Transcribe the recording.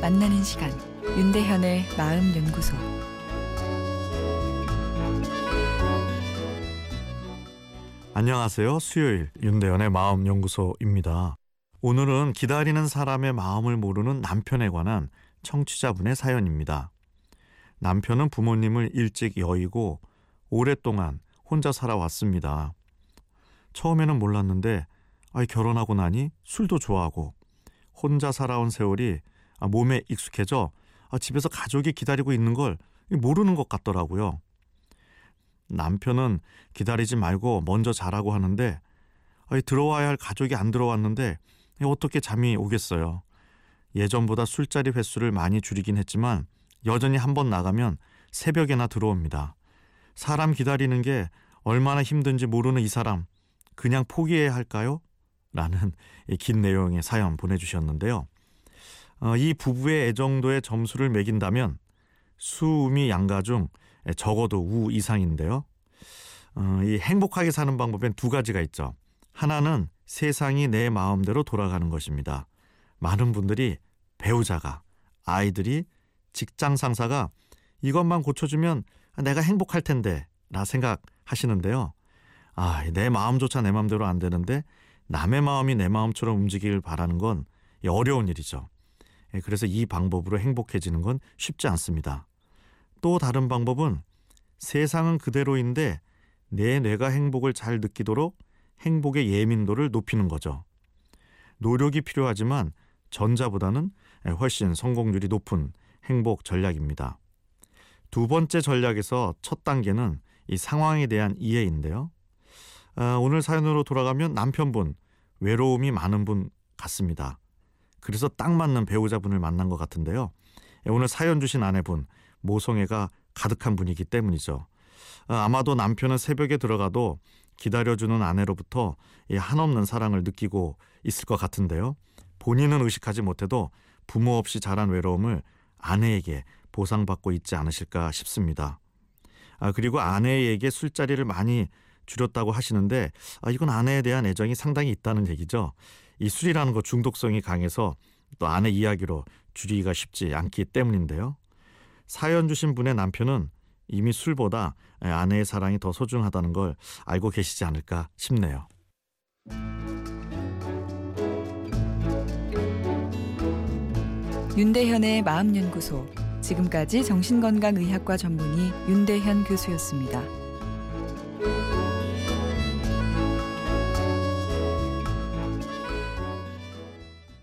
만나는 시간 윤대현의 마음 연구소 안녕하세요. 수요일 윤대현의 마음 연구소입니다. 오늘은 기다리는 사람의 마음을 모르는 남편에 관한 청취자분의 사연입니다. 남편은 부모님을 일찍 여의고 오랫동안 혼자 살아왔습니다. 처음에는 몰랐는데 아이 결혼하고 나니 술도 좋아하고 혼자 살아온 세월이 아, 몸에 익숙해져 아, 집에서 가족이 기다리고 있는 걸 모르는 것 같더라고요. 남편은 기다리지 말고 먼저 자라고 하는데 아이 들어와야 할 가족이 안 들어왔는데 어떻게 잠이 오겠어요. 예전보다 술자리 횟수를 많이 줄이긴 했지만 여전히 한 번 나가면 새벽에나 들어옵니다. 사람 기다리는 게 얼마나 힘든지 모르는 이 사람 그냥 포기해야 할까요? 라는 긴 내용의 사연 보내주셨는데요. 어, 이 부부의 애정도의 점수를 매긴다면 수음이 양가 중 적어도 우 이상인데요. 어, 이 행복하게 사는 방법엔 두 가지가 있죠. 하나는 세상이 내 마음대로 돌아가는 것입니다. 많은 분들이 배우자가, 아이들이, 직장 상사가 이것만 고쳐주면 내가 행복할 텐데 라 생각하시는데요. 아, 내 마음조차 내 마음대로 안 되는데 남의 마음이 내 마음처럼 움직이길 바라는 건 어려운 일이죠. 예, 그래서 이 방법으로 행복해지는 건 쉽지 않습니다. 또 다른 방법은 세상은 그대로인데 내 뇌가 행복을 잘 느끼도록 행복의 예민도를 높이는 거죠. 노력이 필요하지만 전자보다는 훨씬 성공률이 높은 행복 전략입니다. 두 번째 전략에서 첫 단계는 이 상황에 대한 이해인데요. 아, 오늘 사연으로 돌아가면 남편분 외로움이 많은 분 같습니다. 그래서 딱 맞는 배우자분을 만난 것 같은데요. 오늘 사연 주신 아내분 모성애가 가득한 분이기 때문이죠. 아, 아마도 남편은 새벽에 들어가도 기다려주는 아내로부터 한없는 사랑을 느끼고 있을 것 같은데요. 본인은 의식하지 못해도 부모 없이 자란 외로움을 아내에게 보상받고 있지 않으실까 싶습니다. 아, 그리고 아내에게 술자리를 많이 줄였다고 하시는데 아, 이건 아내에 대한 애정이 상당히 있다는 얘기죠. 이 술이라는 거 중독성이 강해서 또 아내 이야기로 줄이기가 쉽지 않기 때문인데요. 사연 주신 분의 남편은 이미 술보다 아내의 사랑이 더 소중하다는 걸 알고 계시지 않을까 싶네요. 윤대현의 마음연구소 지금까지 정신건강의학과 전문의 윤대현 교수였습니다.